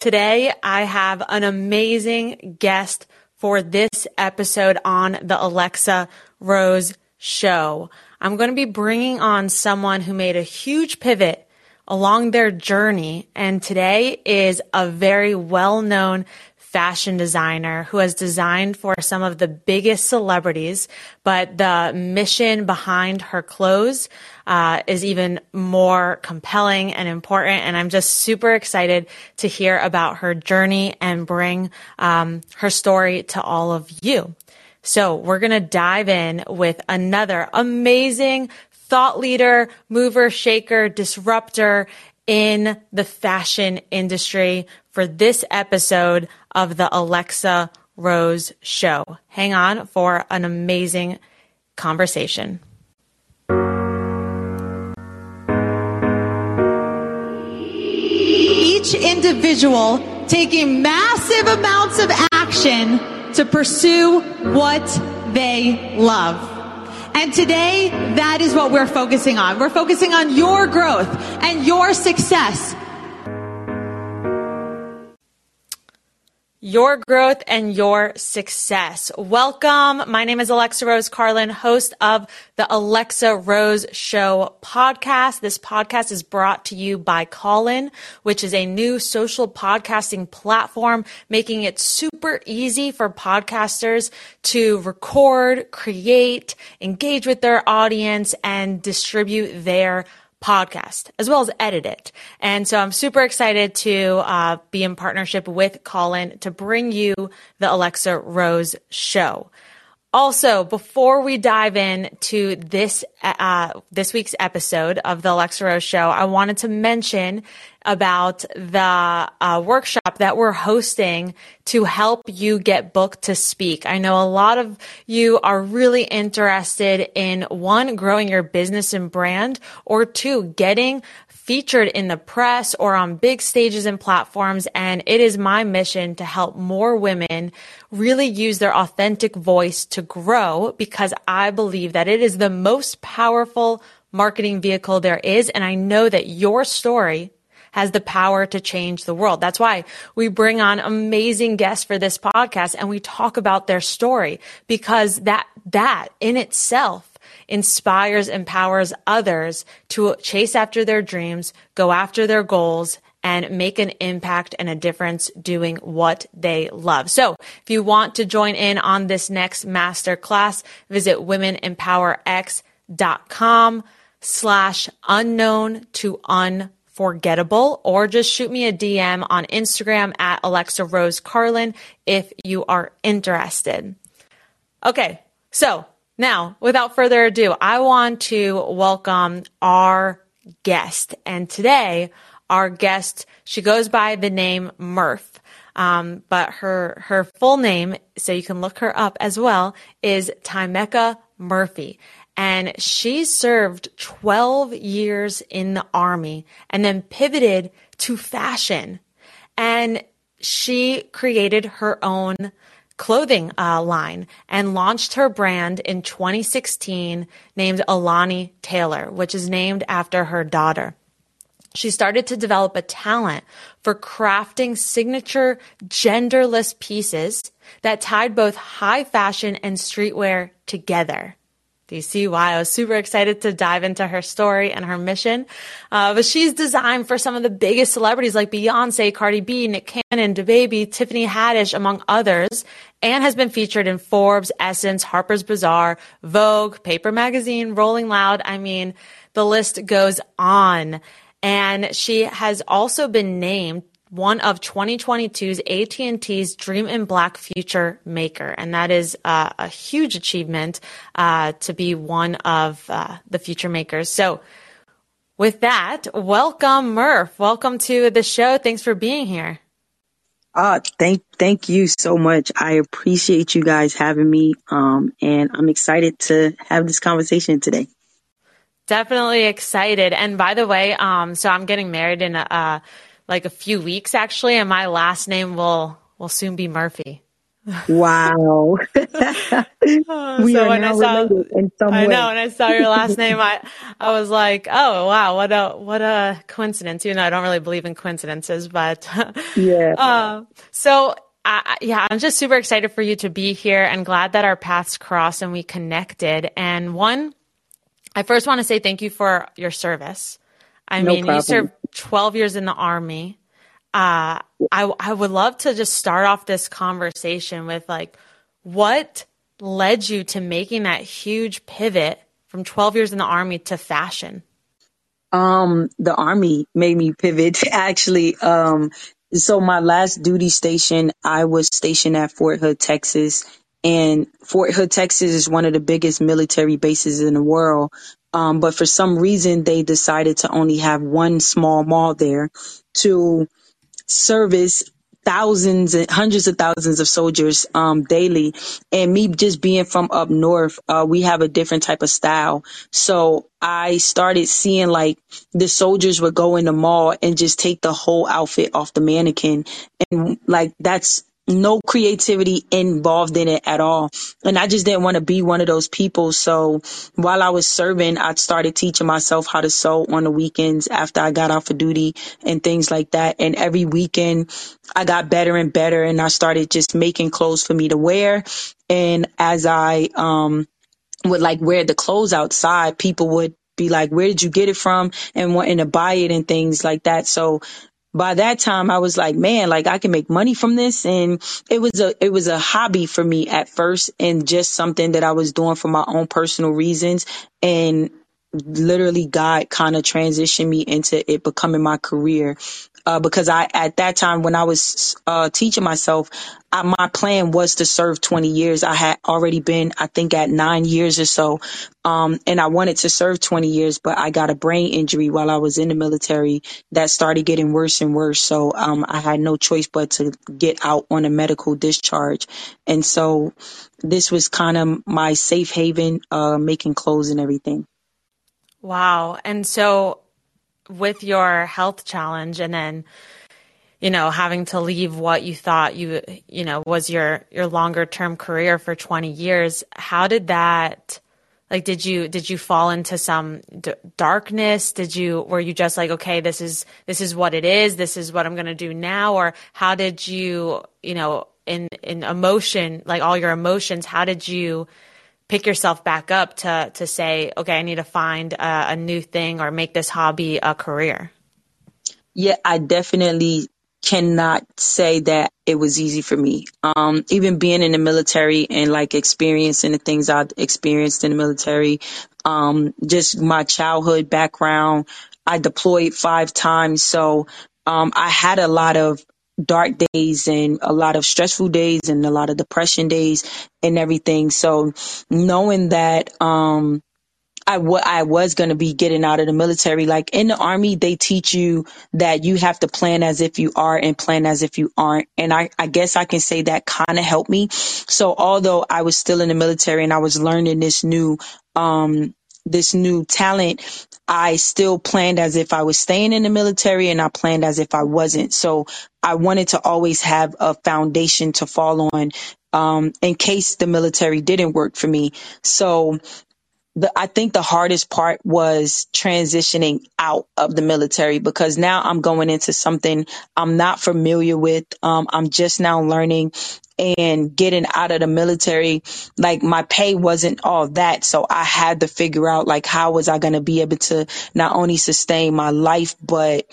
Today, I have an amazing guest for this episode on the Alexa Rose Show. I'm going to be bringing on someone who made a huge pivot along their journey, and today is a very well known fashion designer who has designed for some of the biggest celebrities, but the mission behind her clothes uh, is even more compelling and important. And I'm just super excited to hear about her journey and bring um, her story to all of you. So we're going to dive in with another amazing thought leader, mover, shaker, disruptor in the fashion industry for this episode of the Alexa Rose Show. Hang on for an amazing conversation. Each individual taking massive amounts of action to pursue what they love. And today, that is what we're focusing on. We're focusing on your growth and your success. Your growth and your success. Welcome. My name is Alexa Rose Carlin, host of the Alexa Rose Show podcast. This podcast is brought to you by Callin, which is a new social podcasting platform, making it super easy for podcasters to record, create, engage with their audience, and distribute their podcast as well as edit it. And so I'm super excited to uh, be in partnership with Callin to bring you the Alexa Rose show. Also, before we dive in to this uh, this week's episode of the Alexa Rose Show, I wanted to mention about the uh, workshop that we're hosting to help you get booked to speak. I know a lot of you are really interested in one, growing your business and brand, or two, getting featured in the press or on big stages and platforms. And it is my mission to help more women really use their authentic voice to grow because I believe that it is the most powerful marketing vehicle there is. And I know that your story has the power to change the world. That's why we bring on amazing guests for this podcast and we talk about their story because that, that in itself inspires, empowers others to chase after their dreams, go after their goals, and make an impact and a difference doing what they love. So if you want to join in on this next master class, visit womenempowerx.com slash unknown to unforgettable or just shoot me a DM on Instagram at Alexa Rose Carlin if you are interested. Okay. So now, without further ado, I want to welcome our guest. And today, our guest, she goes by the name Murph. Um, but her her full name, so you can look her up as well, is Timeekah Murphy. And she served 12 years in the army and then pivoted to fashion. And she created her own clothing uh, line and launched her brand in 2016 named Alani Taylor, which is named after her daughter. She started to develop a talent for crafting signature genderless pieces that tied both high fashion and streetwear together. Why I was super excited to dive into her story and her mission? Uh, but she's designed for some of the biggest celebrities like Beyonce, Cardi B, Nick Cannon, DaBaby, Tiffany Haddish, among others, and has been featured in Forbes, Essence, Harper's Bazaar, Vogue, Paper Magazine, Rolling Loud. I mean, the list goes on. And she has also been named one of 2022's AT&T's Dream in Black Future Maker, and that is uh, a huge achievement uh, to be one of uh, the future makers. So, with that, welcome Murph. Welcome to the show. Thanks for being here. Uh, thank, thank you so much. I appreciate you guys having me. Um, and I'm excited to have this conversation today. Definitely excited. And by the way, um, so I'm getting married in a, uh, like a few weeks actually, and my last name will will soon be Murphy. Wow. We so are now saw, related in some I way. know. When I saw your last name, I, I was like, oh, wow, what a, what a coincidence. You know, I don't really believe in coincidences, but yeah. Uh, so uh, yeah, I'm just super excited for you to be here and glad that our paths crossed and we connected. And one, I first want to say thank you for your service. I no mean, problem. you served 12 years in the army. Uh, I, I would love to just start off this conversation with like, what led you to making that huge pivot from 12 years in the army to fashion? Um, the army made me pivot actually. Um, so my last duty station, I was stationed at Fort Hood, Texas. And Fort Hood, Texas is one of the biggest military bases in the world. Um, but for some reason, they decided to only have one small mall there to service thousands and hundreds of thousands of soldiers um, daily. And me just being from up north, uh, we have a different type of style. So I started seeing like the soldiers would go in the mall and just take the whole outfit off the mannequin. And like that's no creativity involved in it at all. And I just didn't want to be one of those people. So while I was serving, I started teaching myself how to sew on the weekends after I got off of duty and things like that. And every weekend I got better and better and I started just making clothes for me to wear. And as I, um, would like wear the clothes outside, people would be like, where did you get it from? And wanting to buy it and things like that. So by that time I was like, man, like I can make money from this. And it was a, it was a hobby for me at first and just something that I was doing for my own personal reasons. And literally God kind of transitioned me into it becoming my career uh, because I at that time when I was uh, teaching myself, I, my plan was to serve 20 years. I had already been, I think, at nine years or so, um, and I wanted to serve 20 years, but I got a brain injury while I was in the military that started getting worse and worse. So um, I had no choice but to get out on a medical discharge, and so this was kind of my safe haven, uh, making clothes and everything. Wow, and so with your health challenge and then you know having to leave what you thought you you know was your your longer term career for 20 years how did that like did you did you fall into some d- darkness? Did you were you just like okay this is this is what it is this is what i'm going to do now? Or how did you you know in in emotion like all your emotions how did you pick yourself back up to to say, okay, I need to find a, a new thing or make this hobby a career? Yeah, I definitely cannot say that it was easy for me. Um, even being in the military and like experiencing the things I've experienced in the military, um, just my childhood background. I deployed five times. So, um, I had a lot of dark days and a lot of stressful days and a lot of depression days and everything. So knowing that, um, I, w- I was going to be getting out of the military. Like in the army, they teach you that you have to plan as if you are and plan as if you aren't. And I, I guess I can say that kind of helped me. So although I was still in the military and I was learning this new, um, this new talent, I still planned as if I was staying in the military and I planned as if I wasn't. So I wanted to always have a foundation to fall on um, in case the military didn't work for me. So the, I think the hardest part was transitioning out of the military because now I'm going into something I'm not familiar with. Um, I'm just now learning and getting out of the military. Like my pay wasn't all that. So I had to figure out like how was I going to be able to not only sustain my life, but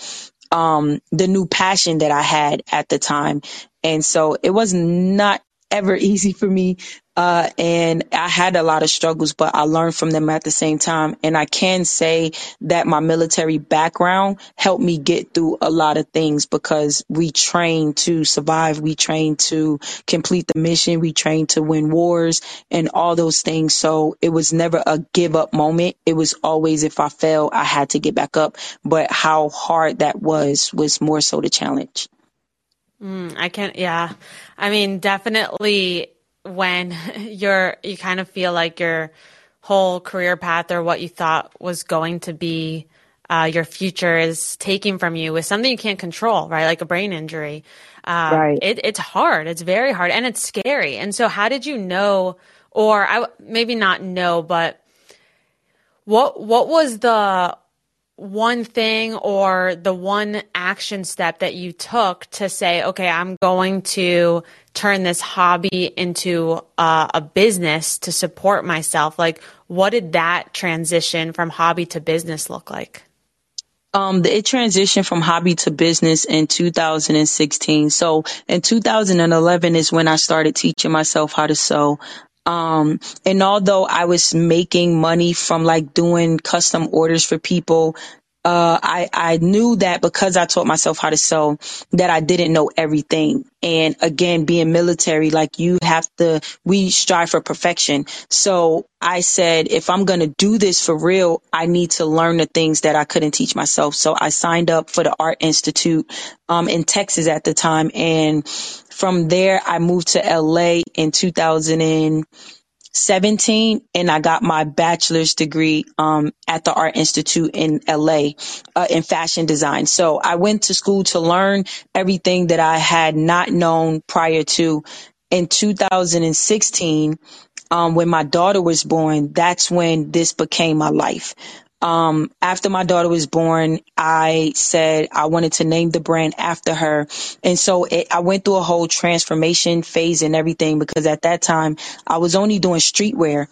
um, the new passion that I had at the time. And so it was not ever easy for me. Uh, and I had a lot of struggles, but I learned from them at the same time. And I can say that my military background helped me get through a lot of things because we train to survive. We train to complete the mission. We train to win wars and all those things. So it was never a give up moment. It was always if I fell, I had to get back up. But how hard that was, was more so the challenge. Mm, I can't, yeah. I mean, definitely when you're, you kind of feel like your whole career path or what you thought was going to be uh, your future is taking from you with something you can't control, right? Like a brain injury. um, right. It, it's hard. It's very hard and it's scary. And so, how did you know, or I maybe not know, but what what was the one thing or the one action step that you took to say, okay, I'm going to turn this hobby into uh, a business to support myself? Like, what did that transition from hobby to business look like? Um, it transitioned from hobby to business in 2016. So in 2011 is when I started teaching myself how to sew. Um, and although I was making money from like doing custom orders for people, uh, I, I knew that because I taught myself how to sew that I didn't know everything. And again, being military, like you have to, we strive for perfection. So I said, if I'm going to do this for real, I need to learn the things that I couldn't teach myself. So I signed up for the Art Institute, um, in Texas at the time. And from there, I moved to LA in 2000 and 17 and I got my bachelor's degree um, at the Art Institute in LA uh, in fashion design. So I went to school to learn everything that I had not known prior to. In 2016, um, when my daughter was born, that's when this became my life um, after my daughter was born, I said I wanted to name the brand after her. And so it, I went through a whole transformation phase and everything because at that time I was only doing streetwear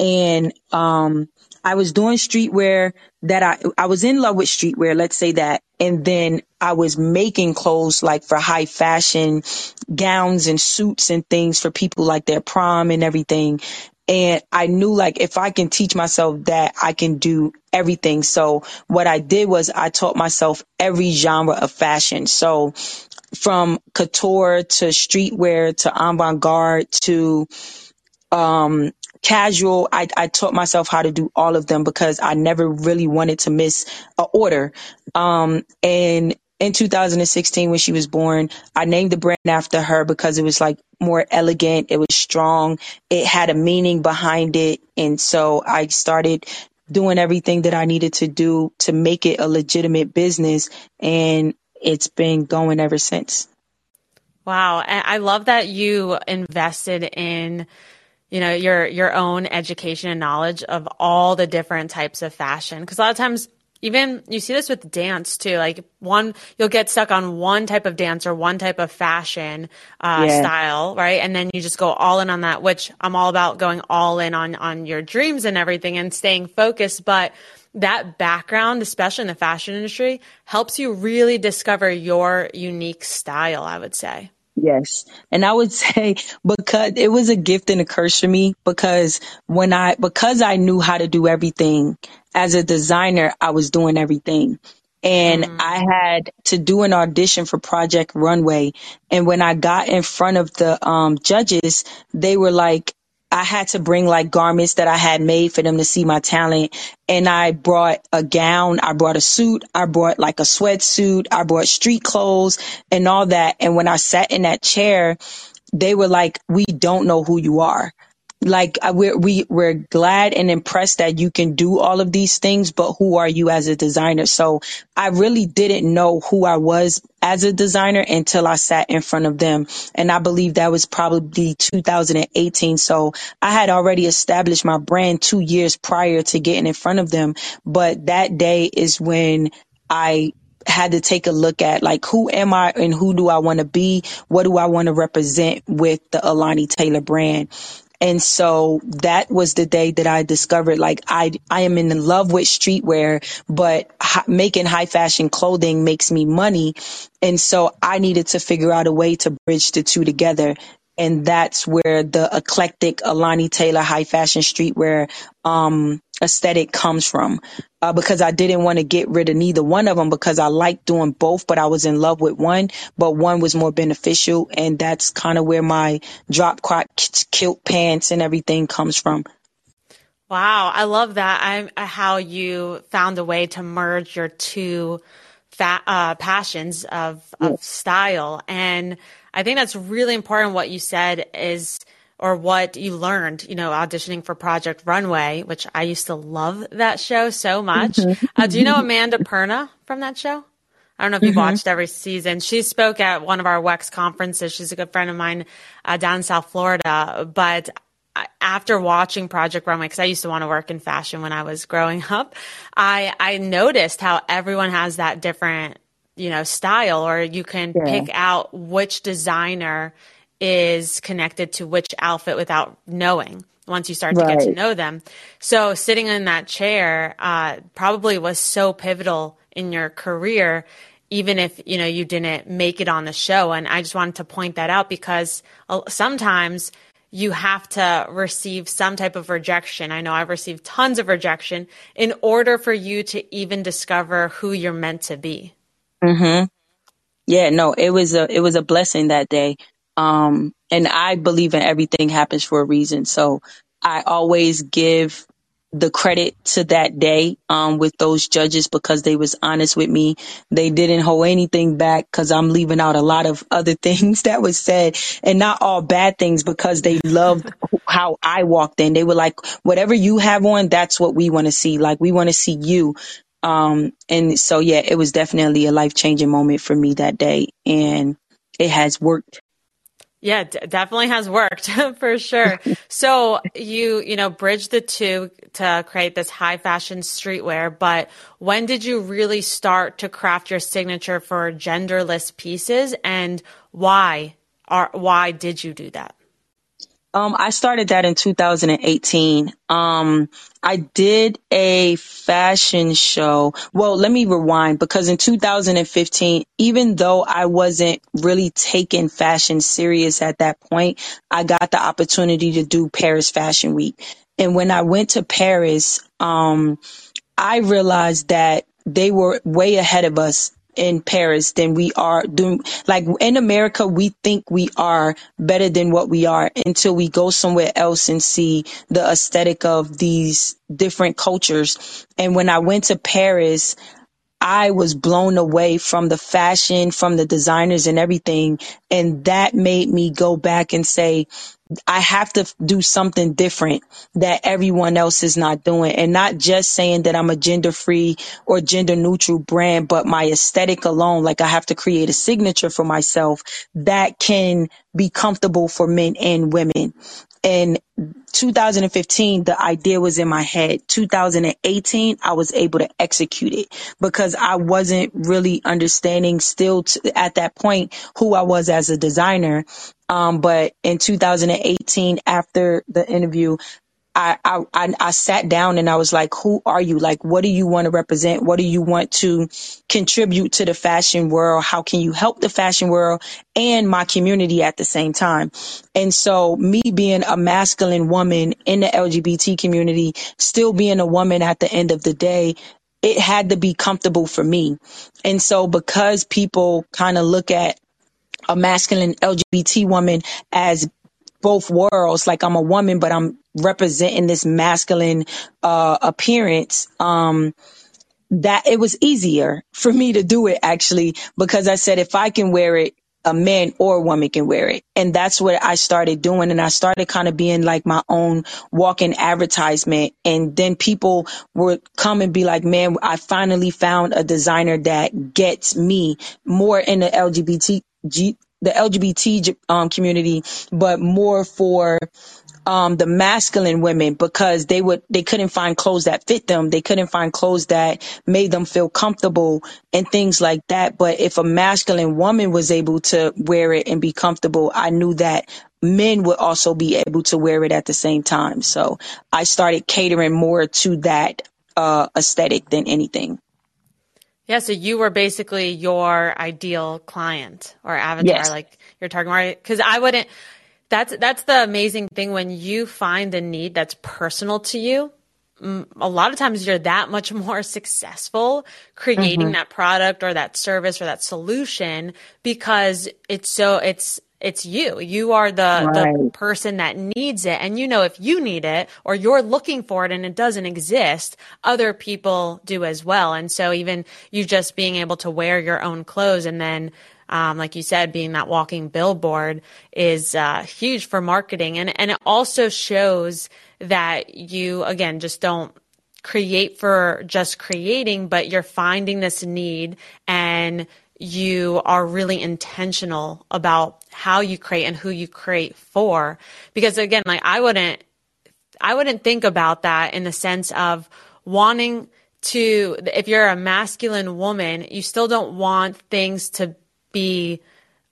and, um, I was doing streetwear that I, I was in love with streetwear, let's say that. And then I was making clothes like for high fashion gowns and suits and things for people like their prom and everything. And I knew like if I can teach myself that I can do everything. So what I did was I taught myself every genre of fashion. So from couture to streetwear to avant-garde to um, casual. I, I taught myself how to do all of them because I never really wanted to miss a order. Um, and in 2016 when she was born. I named the brand after her because it was like more elegant. It was strong. It had a meaning behind it. And so I started doing everything that I needed to do to make it a legitimate business. And it's been going ever since. Wow. I love that you invested in you know your your own education and knowledge of all the different types of fashion because a lot of times even you see this with dance too. Like one, you'll get stuck on one type of dance or one type of fashion uh, yeah. style, right? And then you just go all in on that, which I'm all about going all in on on your dreams and everything and staying focused. But that background, especially in the fashion industry, helps you really discover your unique style. I would say. Yes. And I would say because it was a gift and a curse for me because when I, because I knew how to do everything as a designer, I was doing everything. And mm. I had to do an audition for Project Runway. And when I got in front of the um, judges, they were like, I had to bring like garments that I had made for them to see my talent. And I brought a gown, I brought a suit, I brought like a sweatsuit, I brought street clothes and all that. And when I sat in that chair, they were like, we don't know who you are like uh, we're we, we're glad and impressed that you can do all of these things but who are you as a designer so i really didn't know who i was as a designer until i sat in front of them and i believe that was probably 2018 so i had already established my brand two years prior to getting in front of them but that day is when i had to take a look at like who am I and who do I want to be? What do I want to represent with the Alani Taylor brand? And so that was the day that I discovered like I, I am in love with streetwear, but making high fashion clothing makes me money. And so I needed to figure out a way to bridge the two together. And that's where the eclectic Alani Taylor high fashion streetwear, um, aesthetic comes from uh, because I didn't want to get rid of neither one of them because I liked doing both, but I was in love with one, but one was more beneficial. And that's kind of where my drop crop kilt pants and everything comes from. Wow. I love that. I, how you found a way to merge your two fa- uh, passions of, of style. And I think that's really important. What you said is, or what you learned, you know, auditioning for Project Runway, which I used to love that show so much. Mm-hmm. Uh, do you know Amanda Perna from that show? I don't know if you've mm-hmm. watched every season. She spoke at one of our WEX conferences. She's a good friend of mine uh, down in South Florida. But after watching Project Runway, because I used to want to work in fashion when I was growing up, I, I noticed how everyone has that different, you know, style, or you can yeah. pick out which designer is connected to which outfit without knowing once you start to right. get to know them. So sitting in that chair uh, probably was so pivotal in your career, even if you know you didn't make it on the show. And I just wanted to point that out because uh, sometimes you have to receive some type of rejection. I know I've received tons of rejection in order for you to even discover who you're meant to be. Mm-hmm. Yeah, no, it was a it was a blessing that day. Um and I believe in everything happens for a reason. So I always give the credit to that day um, with those judges because they was honest with me. They didn't hold anything back because I'm leaving out a lot of other things that was said and not all bad things because they loved how I walked in. They were like, whatever you have on, that's what we want to see. Like we want to see you. Um, and so yeah, it was definitely a life changing moment for me that day and it has worked yeah, d- definitely has worked for sure. so you, you know, bridge the two to create this high fashion streetwear, but when did you really start to craft your signature for genderless pieces and why are, why did you do that? Um, I started that in 2018. Um, I did a fashion show. Well, let me rewind because in 2015, even though I wasn't really taking fashion serious at that point, I got the opportunity to do Paris Fashion Week. And when I went to Paris, um, I realized that they were way ahead of us in Paris than we are doing. Like in America, we think we are better than what we are until we go somewhere else and see the aesthetic of these different cultures. And when I went to Paris, I was blown away from the fashion, from the designers and everything. And that made me go back and say, I have to do something different that everyone else is not doing. And not just saying that I'm a gender free or gender neutral brand, but my aesthetic alone. Like I have to create a signature for myself that can be comfortable for men and women. And 2015, the idea was in my head. 2018, I was able to execute it because I wasn't really understanding still at that point who I was as a designer. Um, but in 2018, after the interview, I, I, I sat down and I was like, who are you? Like, what do you want to represent? What do you want to contribute to the fashion world? How can you help the fashion world and my community at the same time? And so me being a masculine woman in the LGBT community, still being a woman at the end of the day, it had to be comfortable for me. And so because people kind of look at a masculine LGBT woman as both worlds. Like I'm a woman, but I'm representing this masculine uh, appearance. Um, that it was easier for me to do it actually because I said if I can wear it, a man or a woman can wear it. And that's what I started doing. And I started kind of being like my own walking advertisement. And then people would come and be like, man, I finally found a designer that gets me more in the LGBT the LGBT um, community, but more for um, the masculine women because they would they couldn't find clothes that fit them. They couldn't find clothes that made them feel comfortable and things like that. But if a masculine woman was able to wear it and be comfortable, I knew that men would also be able to wear it at the same time. So I started catering more to that uh, aesthetic than anything. Yeah, so you were basically your ideal client or avatar, yes. like your target market. Because I wouldn't. That's that's the amazing thing when you find a need that's personal to you. A lot of times you're that much more successful creating mm-hmm. that product or that service or that solution because it's so it's it's you. You are the, right. the person that needs it. And you know, if you need it or you're looking for it and it doesn't exist, other people do as well. And so even you just being able to wear your own clothes and then um, like you said, being that walking billboard is uh, huge for marketing, and and it also shows that you again just don't create for just creating, but you're finding this need and you are really intentional about how you create and who you create for. Because again, like I wouldn't, I wouldn't think about that in the sense of wanting to, if you're a masculine woman, you still don't want things to be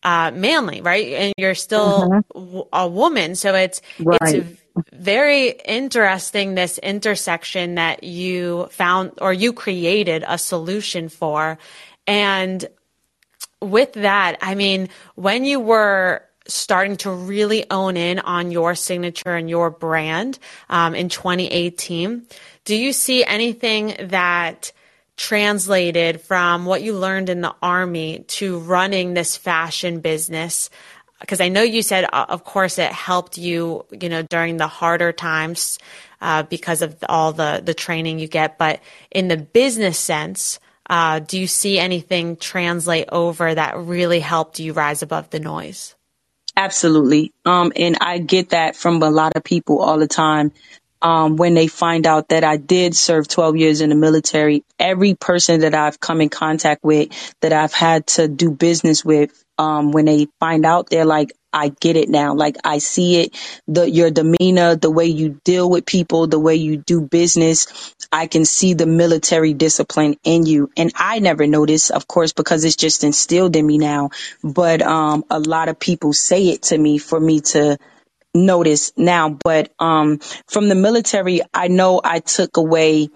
uh, manly, right? And you're still mm-hmm. a woman. So it's, right. it's very interesting, this intersection that you found or you created a solution for. And with that, I mean, when you were starting to really own in on your signature and your brand um, in 2018, do you see anything that translated from what you learned in the army to running this fashion business? Because I know you said, uh, of course, it helped you, you know, during the harder times uh, because of all the the training you get. But in the business sense, uh, do you see anything translate over that really helped you rise above the noise? Absolutely. Um, and I get that from a lot of people all the time. Um, when they find out that I did serve 12 years in the military, every person that I've come in contact with, that I've had to do business with, um, when they find out, they're like, I get it now. Like I see it, the your demeanor, the way you deal with people, the way you do business. I can see the military discipline in you. And I never noticed, of course, because it's just instilled in me now. But um a lot of people say it to me for me to notice now. But um from the military, I know I took away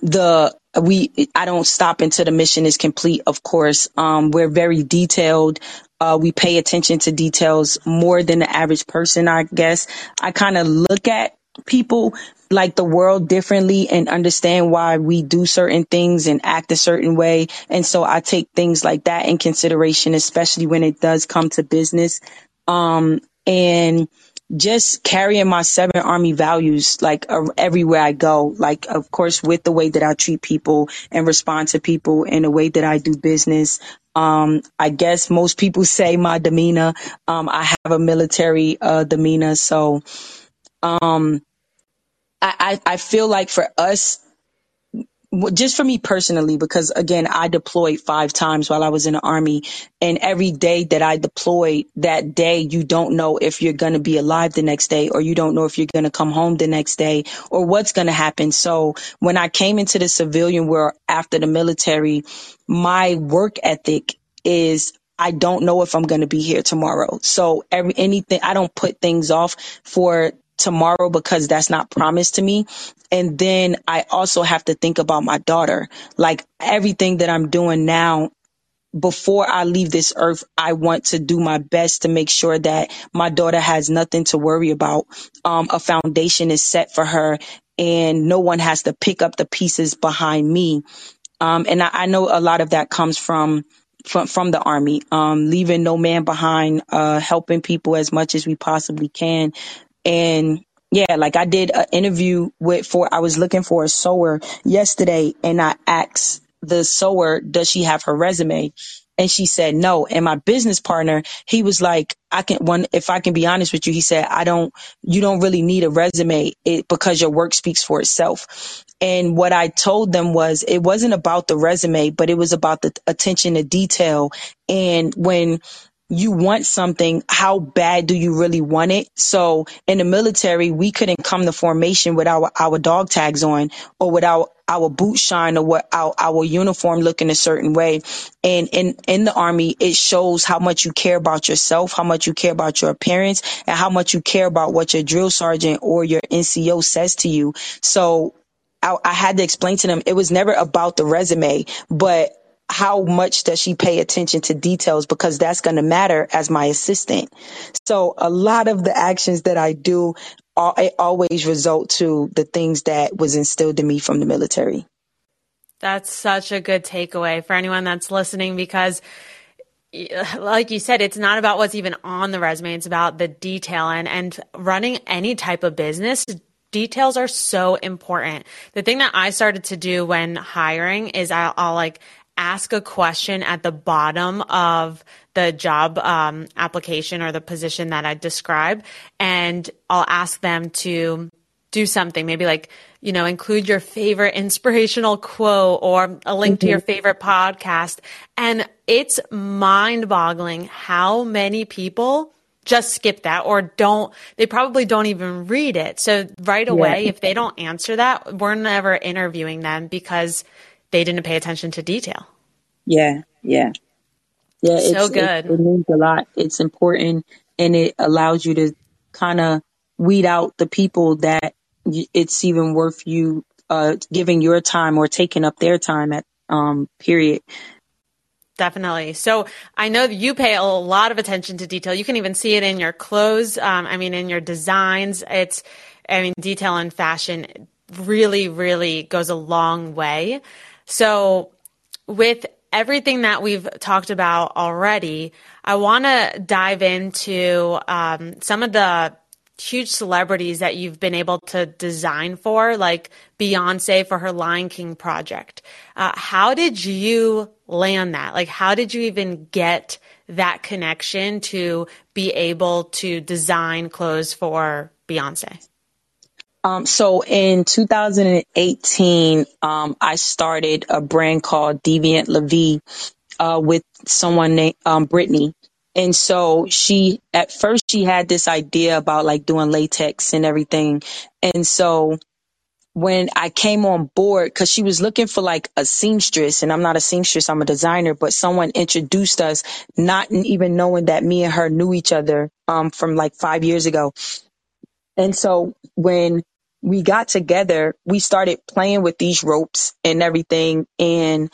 the we I don't stop until the mission is complete. Of course, um, we're very detailed. Uh, we pay attention to details more than the average person, I guess. I kind of look at people like the world differently and understand why we do certain things and act a certain way. And so I take things like that in consideration, especially when it does come to business. Um, and just carrying my seven army values like uh, everywhere I go. Like, of course, with the way that I treat people and respond to people and the way that I do business. Um, I guess most people say my demeanor. Um, I have a military uh, demeanor, so um, I, I I feel like for us just for me personally, because again, I deployed five times while I was in the army and every day that I deployed that day, you don't know if you're going to be alive the next day or you don't know if you're going to come home the next day or what's going to happen. So when I came into the civilian world after the military, my work ethic is I don't know if I'm going to be here tomorrow. So every anything I don't put things off for tomorrow because that's not promised to me. And then I also have to think about my daughter. Like everything that I'm doing now before I leave this earth, I want to do my best to make sure that my daughter has nothing to worry about. Um, a foundation is set for her and no one has to pick up the pieces behind me. Um, and I, I, know a lot of that comes from from from the army, um, leaving no man behind, uh, helping people as much as we possibly can, and yeah, like I did an interview with for I was looking for a sewer yesterday and I asked the sewer, does she have her resume? And she said no. And my business partner, he was like, I can one if I can be honest with you, he said, I don't you don't really need a resume it, because your work speaks for itself. And what I told them was it wasn't about the resume, but it was about the attention to detail. And when you want something, how bad do you really want it? So in the military, we couldn't come to formation with our, our dog tags on or without our boot shine or what our, our uniform looking a certain way. And in, in the army, it shows how much you care about yourself, how much you care about your appearance and how much you care about what your drill sergeant or your NCO says to you. So I, I had to explain to them it was never about the resume, but how much does she pay attention to details because that's going to matter as my assistant. So a lot of the actions that I do always result to the things that was instilled in me from the military. That's such a good takeaway for anyone that's listening because like you said, it's not about what's even on the resume. It's about the detail and, and running any type of business. Details are so important. The thing that I started to do when hiring is I'll, I'll like ask a question at the bottom of the job um, application or the position that I describe, and I'll ask them to do something, maybe like, you know, include your favorite inspirational quote or a link mm-hmm. to your mm-hmm. favorite podcast. And it's mind boggling how many people just skip that or don't, they probably don't even read it. So right away, yeah. if they don't answer that, we're never interviewing them because they didn't pay attention to detail. Yeah. Yeah. Yeah. So good. It, it means a lot. It's important and it allows you to kind of weed out the people that it's even worth you uh, giving your time or taking up their time at um, period. Definitely. So I know that you pay a lot of attention to detail. You can even see it in your clothes. Um, I mean, in your designs. It's, I mean, detail and fashion really, really goes a long way. So with everything that we've talked about already, I want to dive into um, some of the huge celebrities that you've been able to design for, like Beyonce for her Lion King project. Uh, how did you land that? Like, how did you even get that connection to be able to design clothes for Beyonce? Um, so in 2018, um, I started a brand called Deviant La uh, with someone named um, Brittany. And so she, at first, she had this idea about like doing latex and everything. And so when I came on board, because she was looking for like a seamstress, and I'm not a seamstress, I'm a designer, but someone introduced us, not even knowing that me and her knew each other um, from like five years ago. And so when we got together, we started playing with these ropes and everything. And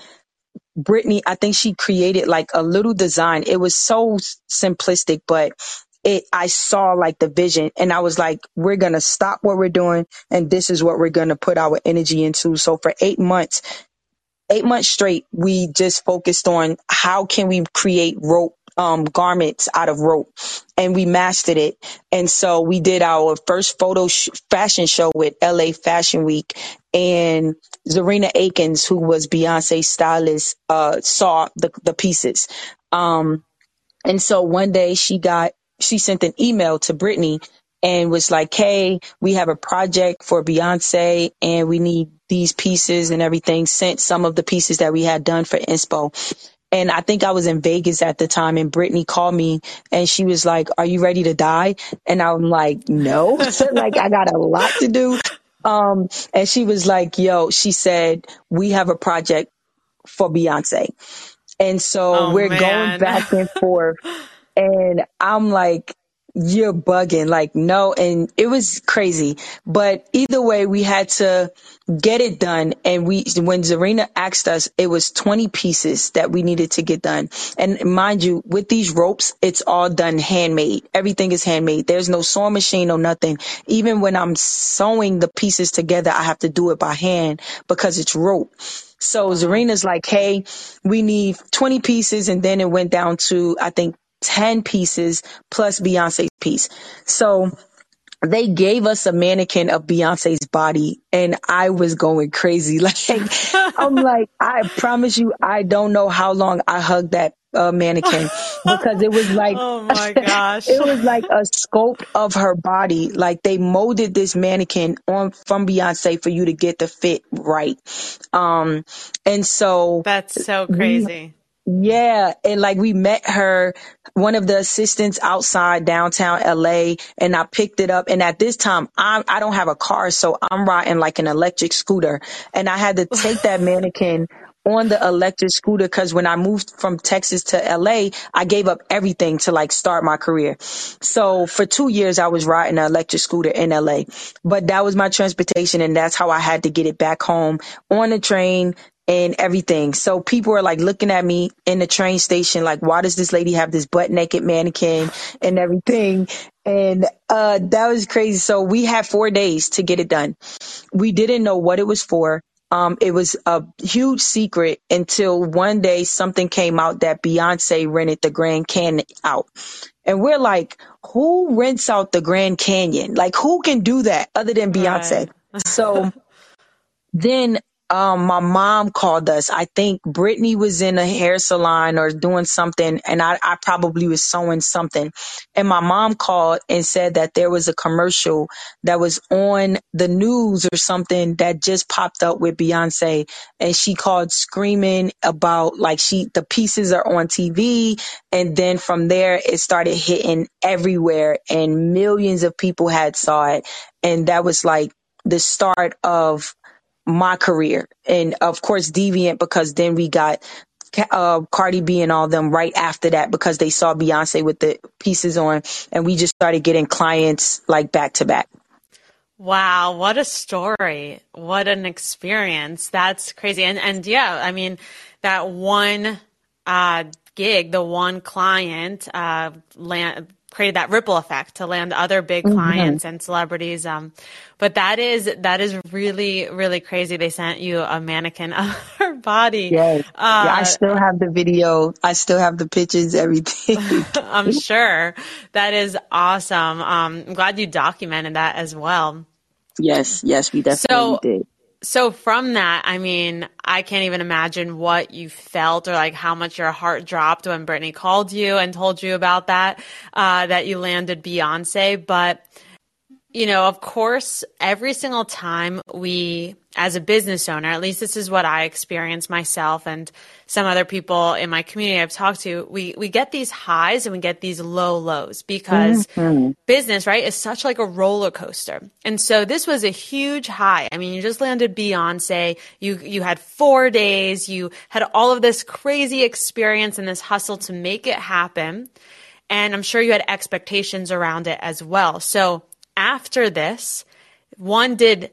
Brittany, I think she created like a little design. It was so simplistic, but it, I saw like the vision and I was like, we're going to stop what we're doing and this is what we're going to put our energy into. So for eight months, eight months straight, we just focused on how can we create rope um, garments out of rope and we mastered it. And so we did our first photo sh- fashion show with LA Fashion Week and Zerina Akers, who was Beyonce's stylist, uh, saw the, the pieces. Um, and so one day she got, she sent an email to Brittany and was like, Hey, we have a project for Beyonce and we need these pieces and everything. Sent some of the pieces that we had done for Inspo. And I think I was in Vegas at the time and Brittany called me and she was like, are you ready to die? And I'm like, no, like I got a lot to do. Um, and she was like, yo, she said, we have a project for Beyonce. And so oh, we're man. going back and forth. and I'm like, you're bugging. Like, no. And it was crazy. But either way, we had to get it done. And we, when Zerina asked us, it was 20 pieces that we needed to get done. And mind you, with these ropes, it's all done handmade. Everything is handmade. There's no sewing machine or nothing. Even when I'm sewing the pieces together, I have to do it by hand because it's rope. So Zerina's like, Hey, we need 20 pieces. And then it went down to, I think 10 pieces plus Beyonce's piece. So they gave us a mannequin of Beyonce's body and I was going crazy. Like, I'm like, I promise you, I don't know how long I hugged that uh, mannequin because it was like, oh my gosh, it was like a sculpt of her body. Like they molded this mannequin on from Beyonce for you to get the fit right. Um, and so that's so crazy. Yeah. And like we met her, one of the assistants outside downtown LA, and I picked it up. And at this time, I, I don't have a car, so I'm riding like an electric scooter. And I had to take that mannequin on the electric scooter because when I moved from Texas to LA, I gave up everything to like start my career. So for two years, I was riding an electric scooter in LA, but that was my transportation. And that's how I had to get it back home on the train and everything. So people are like looking at me in the train station, like, why does this lady have this butt naked mannequin and everything? And uh, that was crazy. So we had four days to get it done. We didn't know what it was for. Um, it was a huge secret until one day something came out that Beyonce rented the Grand Canyon out. And we're like, who rents out the Grand Canyon? Like, who can do that other than Beyonce? Right. so then um, my mom called us. I think Brittany was in a hair salon or doing something, and I, I probably was sewing something. And my mom called and said that there was a commercial that was on the news or something that just popped up with Beyonce. And she called screaming about like she, the pieces are on TV. And then from there, it started hitting everywhere and millions of people had saw it. And that was like the start of my career. And of course, Deviant, because then we got uh, Cardi B and all them right after that because they saw Beyonce with the pieces on, and we just started getting clients like back to back. Wow, what a story. What an experience. That's crazy. And and yeah, I mean, that one uh, gig, the one client uh, land, created that ripple effect to land other big mm-hmm. clients and celebrities. Um, but that is that is really really crazy. They sent you a mannequin of her body. Yes. Uh, yeah, I still have the video. I still have the pictures, everything. I'm sure that is awesome. Um, I'm glad you documented that as well. Yes, yes, we definitely so, did so from that, I mean, I can't even imagine what you felt or like how much your heart dropped when Brittany called you and told you about that, uh, that you landed Beyonce. But you know, of course, every single time we, as a business owner, at least this is what I experience myself and some other people in my community I've talked to, we, we get these highs and we get these low lows because mm-hmm. business, right, is such like a roller coaster. And so this was a huge high. I mean, you just landed Beyonce. You, you had four days. You had all of this crazy experience and this hustle to make it happen. And I'm sure you had expectations around it as well. So, after this, one, did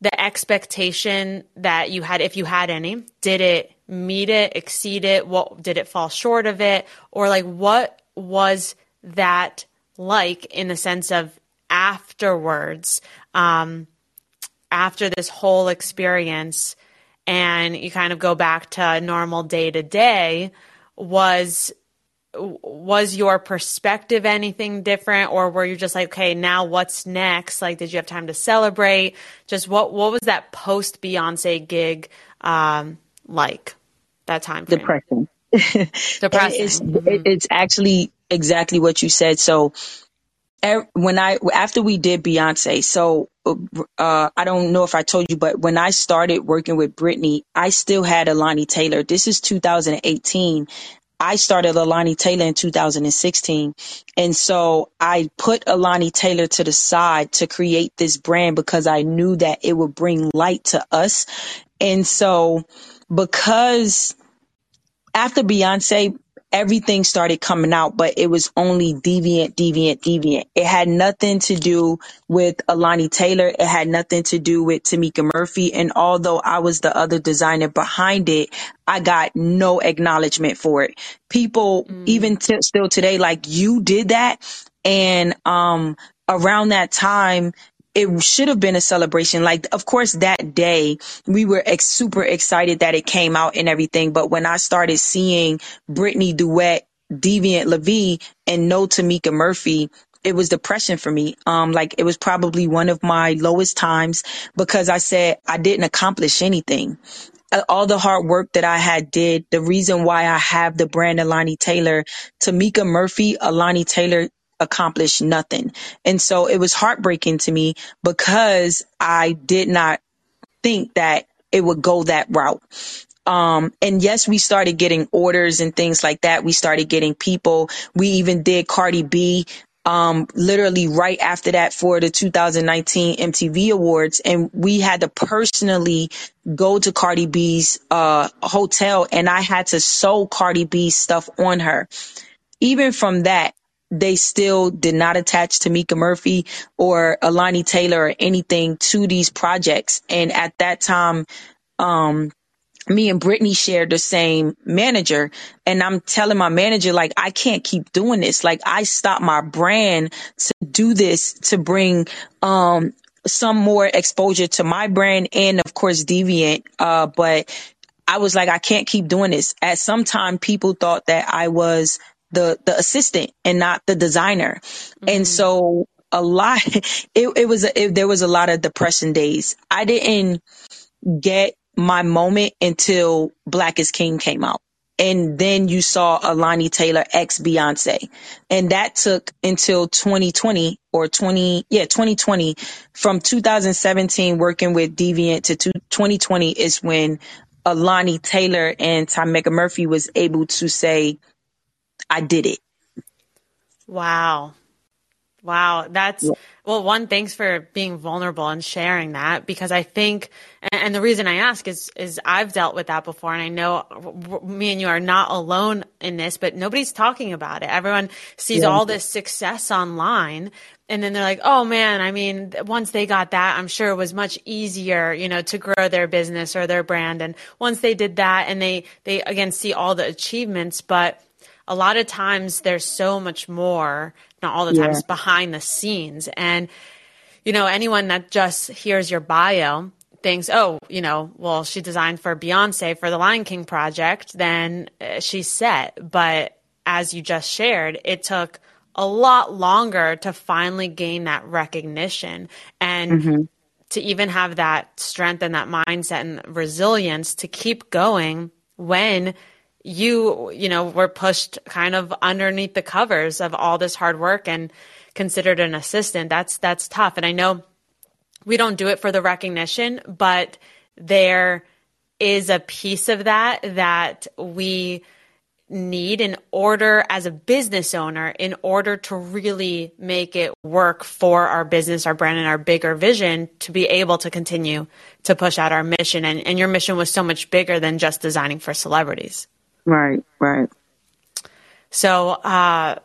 the expectation that you had, if you had any, did it meet it, exceed it? What did it fall short of it? Or like, what was that like in the sense of afterwards, um, after this whole experience, and you kind of go back to normal day to day? Was was your perspective anything different or were you just like okay now what's next like did you have time to celebrate just what what was that post beyonce gig um like that time frame? depression depressing it's, mm-hmm. it's actually exactly what you said so when I after we did Beyonce, so uh, I don't know if I told you, but when I started working with Brittany, I still had Alani Taylor. This is 2018, I started Alani Taylor in 2016. And so I put Alani Taylor to the side to create this brand because I knew that it would bring light to us. And so because after Beyonce, everything started coming out, but it was only deviant, deviant, deviant. It had nothing to do with Alani Taylor. It had nothing to do with Timeekah Murphy. And although I was the other designer behind it, I got no acknowledgement for it. People, mm. even t- still today, like you did that. And, um, around that time, it should have been a celebration. Like, of course, that day we were ex- super excited that it came out and everything. But when I started seeing Brittany duet Deviant LaVie and no Timeekah Murphy, it was depression for me. Um, like it was probably one of my lowest times because I said I didn't accomplish anything. Uh, all the hard work that I had did, the reason why I have the brand Alani Taylor, Timeekah Murphy, Alani Taylor accomplished nothing. And so it was heartbreaking to me because I did not think that it would go that route. Um, and yes, we started getting orders and things like that. We started getting people. We even did Cardi B um, literally right after that for the 2019 MTV Awards. And we had to personally go to Cardi B's uh, hotel and I had to sew Cardi B's stuff on her. Even from that, they still did not attach Timeekah Murphy or Alani Taylor or anything to these projects. And at that time, um, me and Brittany shared the same manager and I'm telling my manager, like, I can't keep doing this. Like, I stopped my brand to do this to bring, um, some more exposure to my brand and of course Deviant. Uh, but I was like, I can't keep doing this. At some time, people thought that I was the the assistant and not the designer. Mm-hmm. And so a lot it, it was a, it, there was a lot of depression days. I didn't get my moment until Black is King came out. And then you saw Alani Taylor ex Beyonce. And that took until 2020 or 20, yeah, 2020. From 2017 working with Deviant to 2020 is when Alani Taylor and Timeekah Murphy was able to say, I did it. Wow. Wow, that's well. One, thanks for being vulnerable and sharing that because I think, and the reason I ask is, is I've dealt with that before, and I know me and you are not alone in this, but nobody's talking about it. Everyone sees yeah. all this success online, and then they're like, "Oh man, I mean, once they got that, I'm sure it was much easier, you know, to grow their business or their brand." And once they did that, and they they again see all the achievements, but a lot of times there's so much more not all the time, yeah. behind the scenes. And, you know, anyone that just hears your bio thinks, oh, you know, well, she designed for Beyonce for the Lion King project, then uh, she's set. But as you just shared, it took a lot longer to finally gain that recognition and mm-hmm. to even have that strength and that mindset and resilience to keep going when you, you know, were pushed kind of underneath the covers of all this hard work and considered an assistant. That's that's tough. And I know we don't do it for the recognition, but there is a piece of that that we need in order as a business owner in order to really make it work for our business our brand and our bigger vision to be able to continue to push out our mission and, and your mission was so much bigger than just designing for celebrities Right, right. So, uh,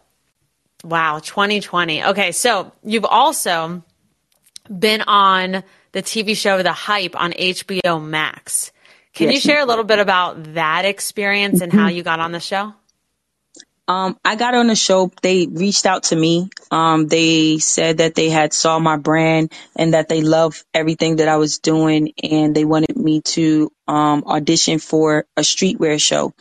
wow, 2020. Okay, so you've also been on the TV show The Hype on HBO Max. Can yes. you share a little bit about that experience and how mm-hmm. you got on the show? Um, I got on the show. They reached out to me. Um, they said that they had saw my brand and that they love everything that I was doing, and they wanted me to um, audition for a streetwear show.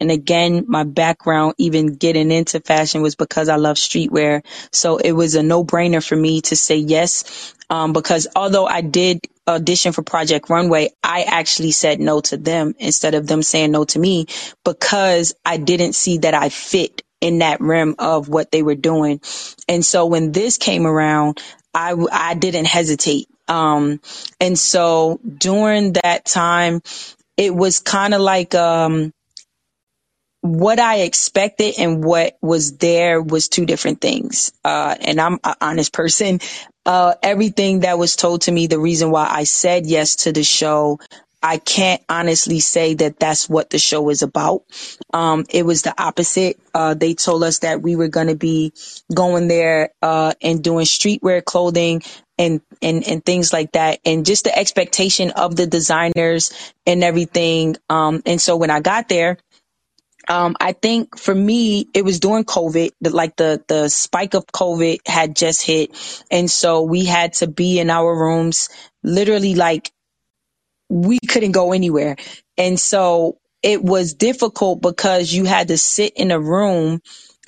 And again, my background, even getting into fashion was because I love streetwear. So it was a no brainer for me to say yes. Um, because although I did audition for Project Runway, I actually said no to them instead of them saying no to me because I didn't see that I fit in that rim of what they were doing. And so when this came around, I, I didn't hesitate. Um, and so during that time, it was kind of like, um, what I expected and what was there was two different things. Uh, and I'm an honest person. Uh, everything that was told to me, the reason why I said yes to the show, I can't honestly say that that's what the show is about. Um, it was the opposite. Uh, they told us that we were going to be going there, uh, and doing streetwear clothing and, and, and things like that. And just the expectation of the designers and everything. Um, and so when I got there, um, I think for me, it was during COVID, like the, the spike of COVID had just hit. And so we had to be in our rooms, literally like we couldn't go anywhere. And so it was difficult because you had to sit in a room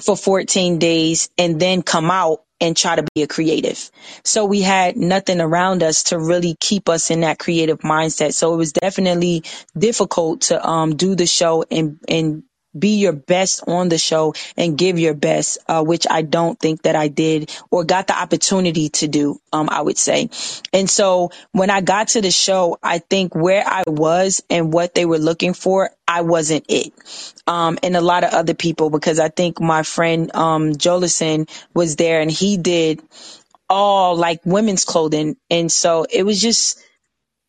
for 14 days and then come out and try to be a creative. So we had nothing around us to really keep us in that creative mindset. So it was definitely difficult to um, do the show and and be your best on the show and give your best, uh, which I don't think that I did or got the opportunity to do, um, I would say. And so when I got to the show, I think where I was and what they were looking for, I wasn't it. Um, and a lot of other people, because I think my friend, um, Jolison was there and he did all like women's clothing. And so it was just,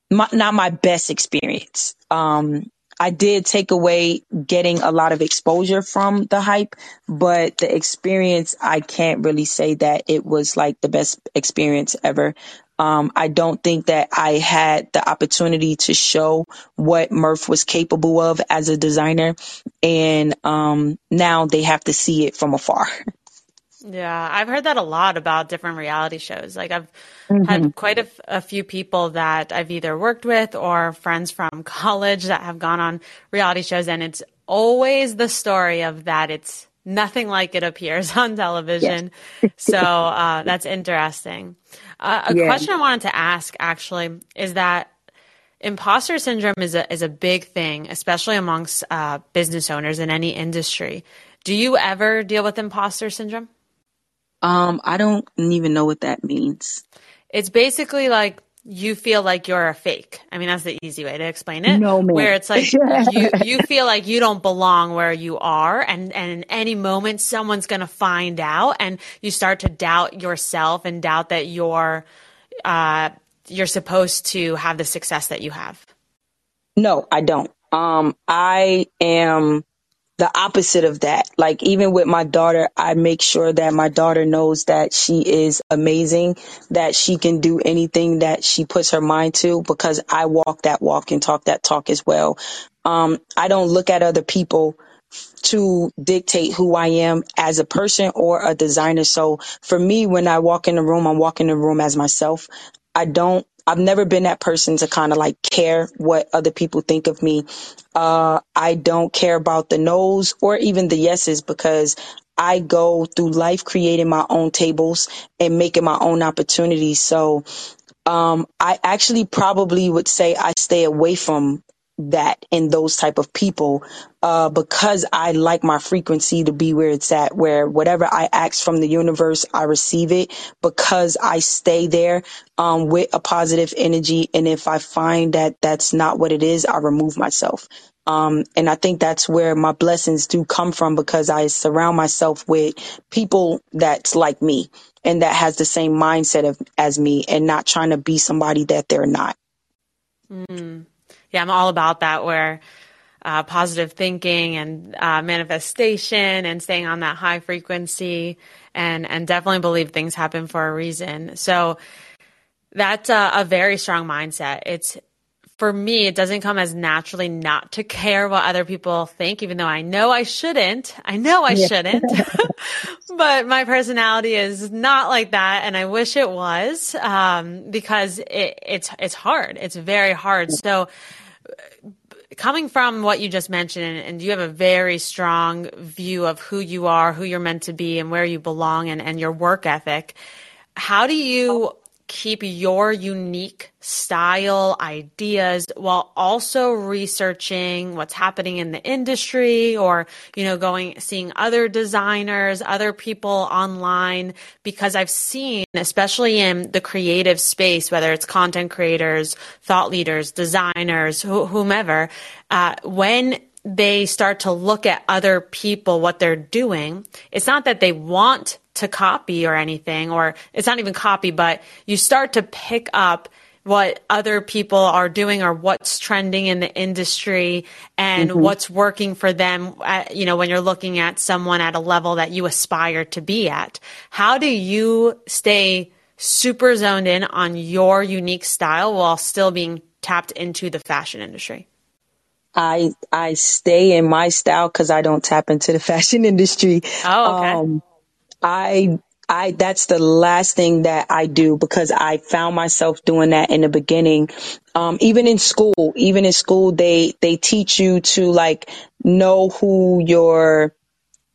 my, not my best experience. Um, I did take away getting a lot of exposure from the hype, but the experience, I can't really say that it was like the best experience ever. Um, I don't think that I had the opportunity to show what Murph was capable of as a designer. And um, now they have to see it from afar. Yeah, I've heard that a lot about different reality shows. Like I've mm-hmm. had quite a, a, few people that I've either worked with or friends from college that have gone on reality shows, and it's always the story of that. It's nothing like it appears on television. Yes. so uh, that's interesting. Uh, a yeah. question I wanted to ask actually is that imposter syndrome is a is a big thing, especially amongst uh, business owners in any industry. Do you ever deal with imposter syndrome? Um, I don't even know what that means. It's basically like you feel like you're a fake. I mean, that's the easy way to explain it. No, man. Where it's like you, you feel like you don't belong where you are. And, and in any moment, someone's going to find out and you start to doubt yourself and doubt that you're, uh, you're supposed to have the success that you have. No, I don't. Um, I am the opposite of that. Like even with my daughter, I make sure that my daughter knows that she is amazing, that she can do anything that she puts her mind to because I walk that walk and talk that talk as well. Um, I don't look at other people to dictate who I am as a person or a designer. So for me, when I walk in the room, I'm walking the room as myself. I don't I've never been that person to kind of like care what other people think of me. Uh, I don't care about the no's or even the yeses because I go through life creating my own tables and making my own opportunities. So, um, I actually probably would say I stay away from that in those type of people uh, because I like my frequency to be where it's at, where whatever I ask from the universe, I receive it because I stay there um, with a positive energy. And if I find that that's not what it is, I remove myself. Um, and I think that's where my blessings do come from because I surround myself with people that's like me and that has the same mindset of, as me and not trying to be somebody that they're not. Mm yeah, I'm all about that where uh, positive thinking and uh, manifestation and staying on that high frequency and, and definitely believe things happen for a reason. So that's a, a very strong mindset. It's, for me, it doesn't come as naturally not to care what other people think, even though I know I shouldn't. I know I yeah. shouldn't, but my personality is not like that. And I wish it was, um, because it, it's, it's hard. It's very hard. So coming from what you just mentioned, and you have a very strong view of who you are, who you're meant to be, and where you belong, and, and your work ethic, how do you keep your unique style, ideas while also researching what's happening in the industry or, you know, going, seeing other designers, other people online, because I've seen, especially in the creative space, whether it's content creators, thought leaders, designers, wh- whomever, uh, when they start to look at other people, what they're doing, it's not that they want to copy or anything, or it's not even copy, but you start to pick up what other people are doing or what's trending in the industry and mm-hmm. what's working for them at, you know when you're looking at someone at a level that you aspire to be at. How do you stay super zoned in on your unique style while still being tapped into the fashion industry I I stay in my style because I don't tap into the fashion industry. Oh, okay. Um, I I that's the last thing that I do because I found myself doing that in the beginning. Um, even in school, even in school, they they teach you to like know who your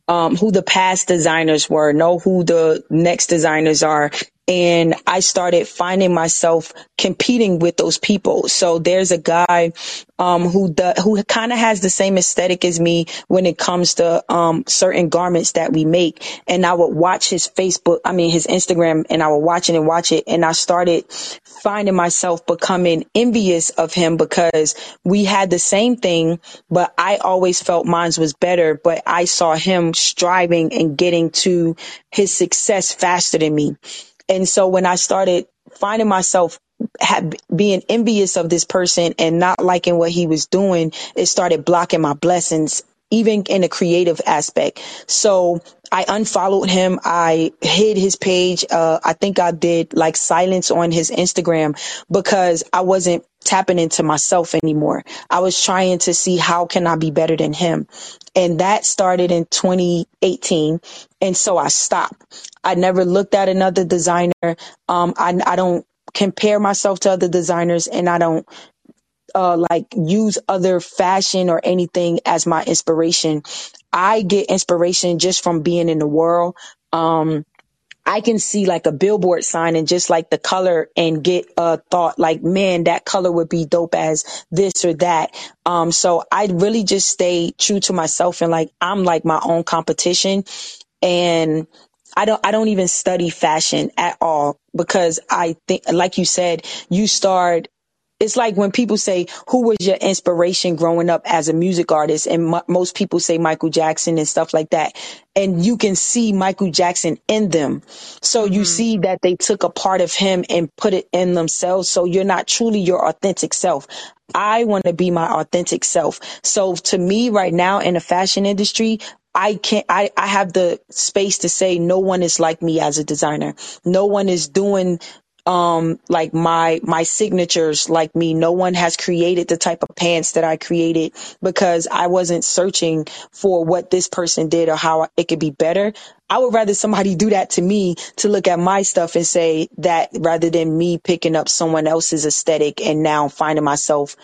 um, who the past designers were, know who the next designers are, and I started finding myself competing with those people. So there's a guy um, who who kind of has the same aesthetic as me when it comes to um, certain garments that we make. And I would watch his Facebook, I mean his Instagram, and I would watch it and watch it, and I started finding myself becoming envious of him because we had the same thing, but I always felt mine was better. But I saw him striving and getting to his success faster than me. And so when I started finding myself being envious of this person and not liking what he was doing, it started blocking my blessings, even in a creative aspect. So I unfollowed him. I hid his page. Uh, I think I did like silence on his Instagram because I wasn't tapping into myself anymore. I was trying to see how can I be better than him. And that started in 2018. And so I stopped. I never looked at another designer. Um, I, I don't compare myself to other designers and I don't uh, like use other fashion or anything as my inspiration. I get inspiration just from being in the world. Um, I can see like a billboard sign and just like the color and get a thought like, man, that color would be dope as this or that. Um, so I really just stay true to myself and like, I'm like my own competition and I don't, I don't even study fashion at all because I think, like you said, you start it's like when people say, who was your inspiration growing up as a music artist? And m- most people say Michael Jackson and stuff like that. And you can see Michael Jackson in them. So mm-hmm. you see that they took a part of him and put it in themselves. So you're not truly your authentic self. I want to be my authentic self. So to me right now in the fashion industry, I can't, I, I have the space to say no one is like me as a designer. No one is doing um like my my signatures like me no one has created the type of pants that i created because i wasn't searching for what this person did or how it could be better i would rather somebody do that to me to look at my stuff and say that rather than me picking up someone else's aesthetic and now finding myself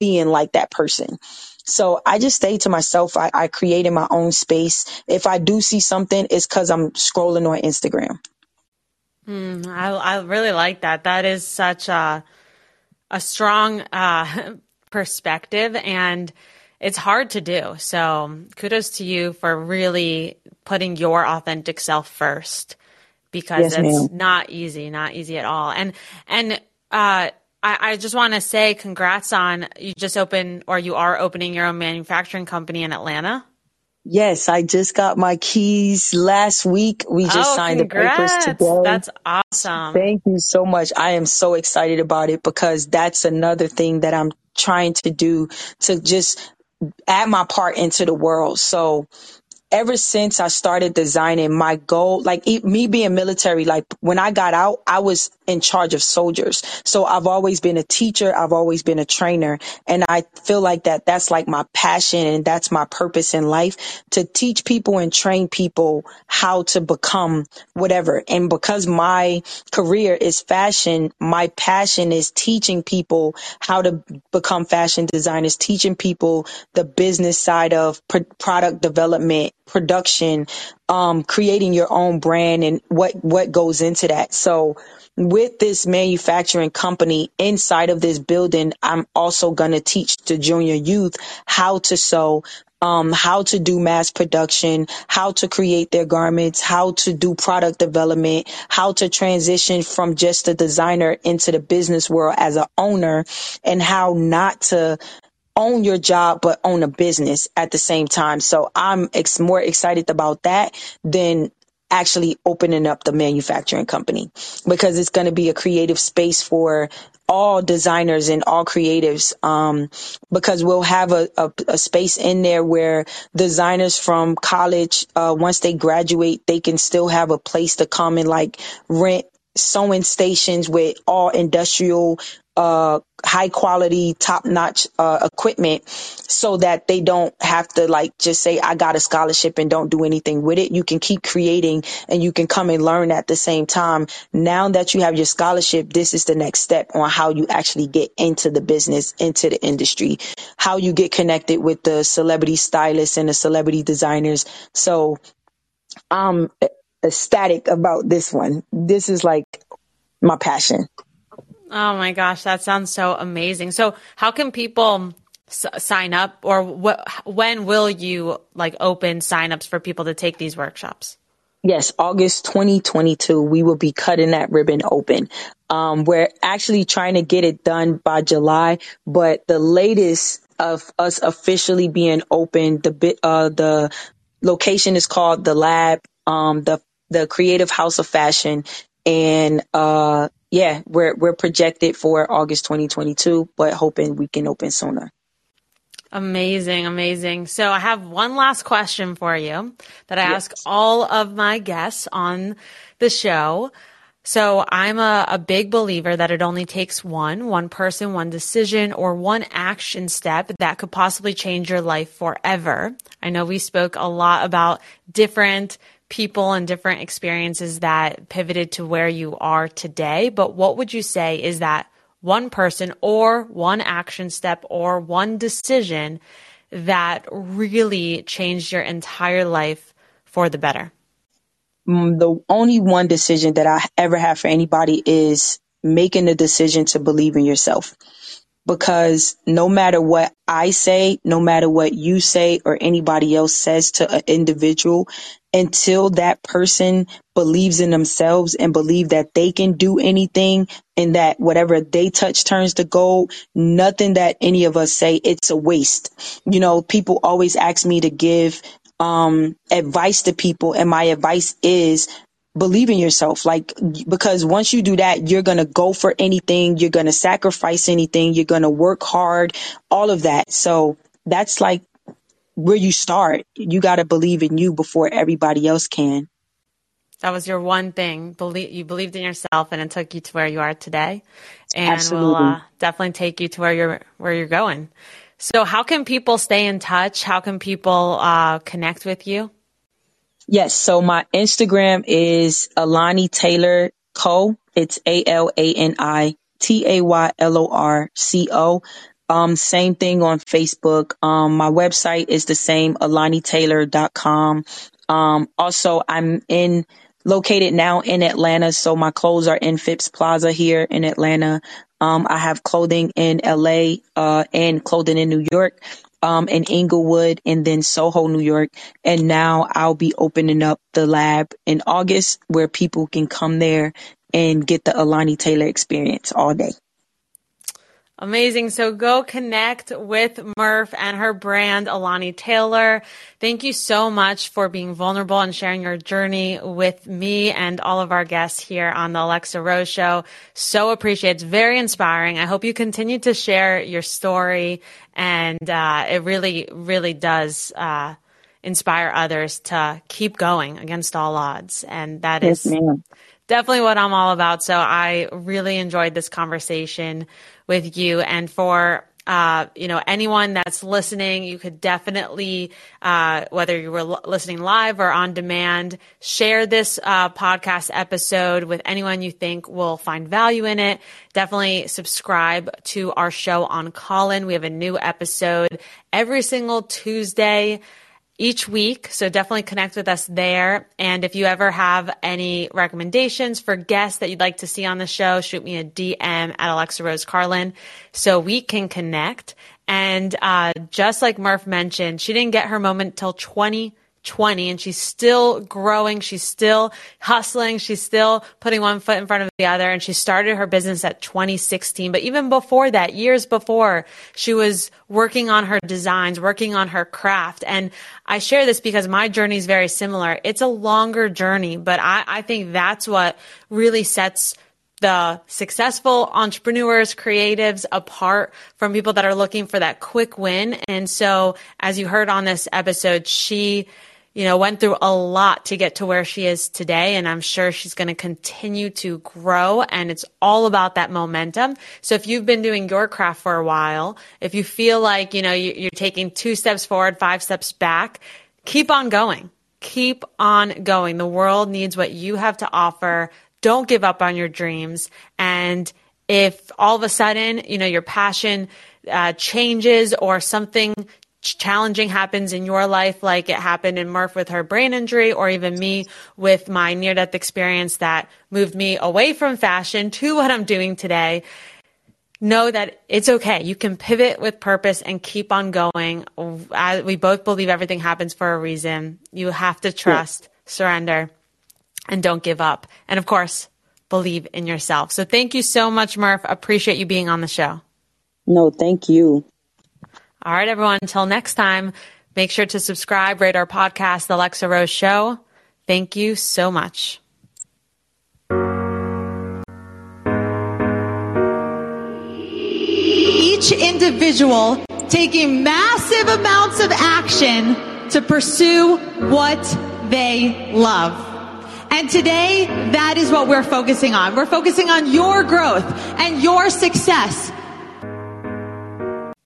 being like that person so I just stay to myself. I, I created my own space. If I do see something, it's because I'm scrolling on Instagram. Mm, I, I really like that. That is such a a strong uh, perspective, and it's hard to do. So kudos to you for really putting your authentic self first, because yes, it's ma'am. not easy, not easy at all. And and uh, I, I just want to say congrats on you just open or you are opening your own manufacturing company in Atlanta. Yes, I just got my keys last week. We just oh, signed congrats. the papers today. That's awesome. Thank you so much. I am so excited about it because that's another thing that I'm trying to do to just add my part into the world. So ever since I started designing, my goal, like me being military, like when I got out, I was in charge of soldiers. So I've always been a teacher. I've always been a trainer. And I feel like that that's like my passion and that's my purpose in life to teach people and train people how to become whatever. And because my career is fashion, my passion is teaching people how to become fashion designers, teaching people the business side of product development production, um, creating your own brand and what, what goes into that. So with this manufacturing company inside of this building, I'm also going to teach the junior youth how to sew, um, how to do mass production, how to create their garments, how to do product development, how to transition from just a designer into the business world as an owner and how not to own your job but own a business at the same time. So I'm ex- more excited about that than actually opening up the manufacturing company because it's going to be a creative space for all designers and all creatives um, because we'll have a, a, a, space in there where designers from college uh, once they graduate they can still have a place to come and like rent sewing stations with all industrial uh, high quality, top notch uh, equipment so that they don't have to like just say, I got a scholarship and don't do anything with it. You can keep creating and you can come and learn at the same time. Now that you have your scholarship, this is the next step on how you actually get into the business, into the industry, how you get connected with the celebrity stylists and the celebrity designers. So I'm ecstatic about this one. This is like my passion. Oh my gosh, that sounds so amazing. So, how can people s- sign up or what when will you like open signups for people to take these workshops? Yes, August 2022, we will be cutting that ribbon open. Um, we're actually trying to get it done by July, but the latest of us officially being open, the bit, uh, the location is called the lab, um, the, the creative house of fashion and, uh, yeah, we're we're projected for August 2022, but hoping we can open sooner. Amazing, amazing. So I have one last question for you that I yes. ask all of my guests on the show. So I'm a, a big believer that it only takes one, one person, one decision, or one action step that could possibly change your life forever. I know we spoke a lot about different people and different experiences that pivoted to where you are today. But what would you say is that one person or one action step or one decision that really changed your entire life for the better? mm, the only one decision that I ever have for anybody is making the decision to believe in yourself. Because no matter what I say, no matter what you say or anybody else says to an individual, until that person believes in themselves and believe that they can do anything and that whatever they touch turns to gold, nothing that any of us say, it's a waste. You know, people always ask me to give um, advice to people and my advice is believe in yourself like because once you do that you're going to go for anything you're going to sacrifice anything you're going to work hard all of that so that's like where you start you got to believe in you before everybody else can that was your one thing believe you believed in yourself and it took you to where you are today and Absolutely. will uh, definitely take you to where you're where you're going so how can people stay in touch how can people uh, connect with you Yes. So my Instagram is Alani Taylor Co. It's A L A N I T A Y L O R C O. Um, same thing on Facebook. Um, my website is the same, alanitaylor.com. Um, also I'm in, located now in Atlanta. So my clothes are in Phipps Plaza here in Atlanta. Um, I have clothing in LA, uh, and clothing in New York um, in Inglewood and then Soho, New York. And now I'll be opening up the lab in August where people can come there and get the Alani Taylor experience all day. Amazing. So go connect with Murph and her brand, Alani Taylor. Thank you so much for being vulnerable and sharing your journey with me and all of our guests here on the Alexa Rose Show. So appreciate. It's very inspiring. I hope you continue to share your story and uh, it really, really does uh, inspire others to keep going against all odds. And that yes, is ma'am. definitely what I'm all about. So I really enjoyed this conversation with you, and for uh, you know, anyone that's listening, you could definitely, uh, whether you were l- listening live or on demand, share this uh, podcast episode with anyone you think will find value in it. Definitely subscribe to our show on Callin. We have a new episode every single Tuesday each week. So definitely connect with us there. And if you ever have any recommendations for guests that you'd like to see on the show, shoot me a DM at Alexa Rose Carlin so we can connect. And uh, just like Murph mentioned, she didn't get her moment till 20 20 and she's still growing. She's still hustling. She's still putting one foot in front of the other. And she started her business at 2016. But even before that, years before, she was working on her designs, working on her craft. And I share this because my journey is very similar. It's a longer journey, but I, I think that's what really sets the successful entrepreneurs, creatives apart from people that are looking for that quick win. And so, as you heard on this episode, she you know, went through a lot to get to where she is today. And I'm sure she's going to continue to grow. And it's all about that momentum. So if you've been doing your craft for a while, if you feel like, you know, you're taking two steps forward, five steps back, keep on going. Keep on going. The world needs what you have to offer. Don't give up on your dreams. And if all of a sudden, you know, your passion uh, changes or something challenging happens in your life, like it happened in Murph with her brain injury, or even me with my near death experience that moved me away from fashion to what I'm doing today, know that it's okay. You can pivot with purpose and keep on going. We both believe everything happens for a reason. You have to trust, surrender, and don't give up. And of course, believe in yourself. So thank you so much, Murph. Appreciate you being on the show. No, thank you. All right, everyone. Until next time, make sure to subscribe, rate our podcast, The Alexa Rose Show. Thank you so much. Each individual taking massive amounts of action to pursue what they love. And today, that is what we're focusing on. We're focusing on your growth and your success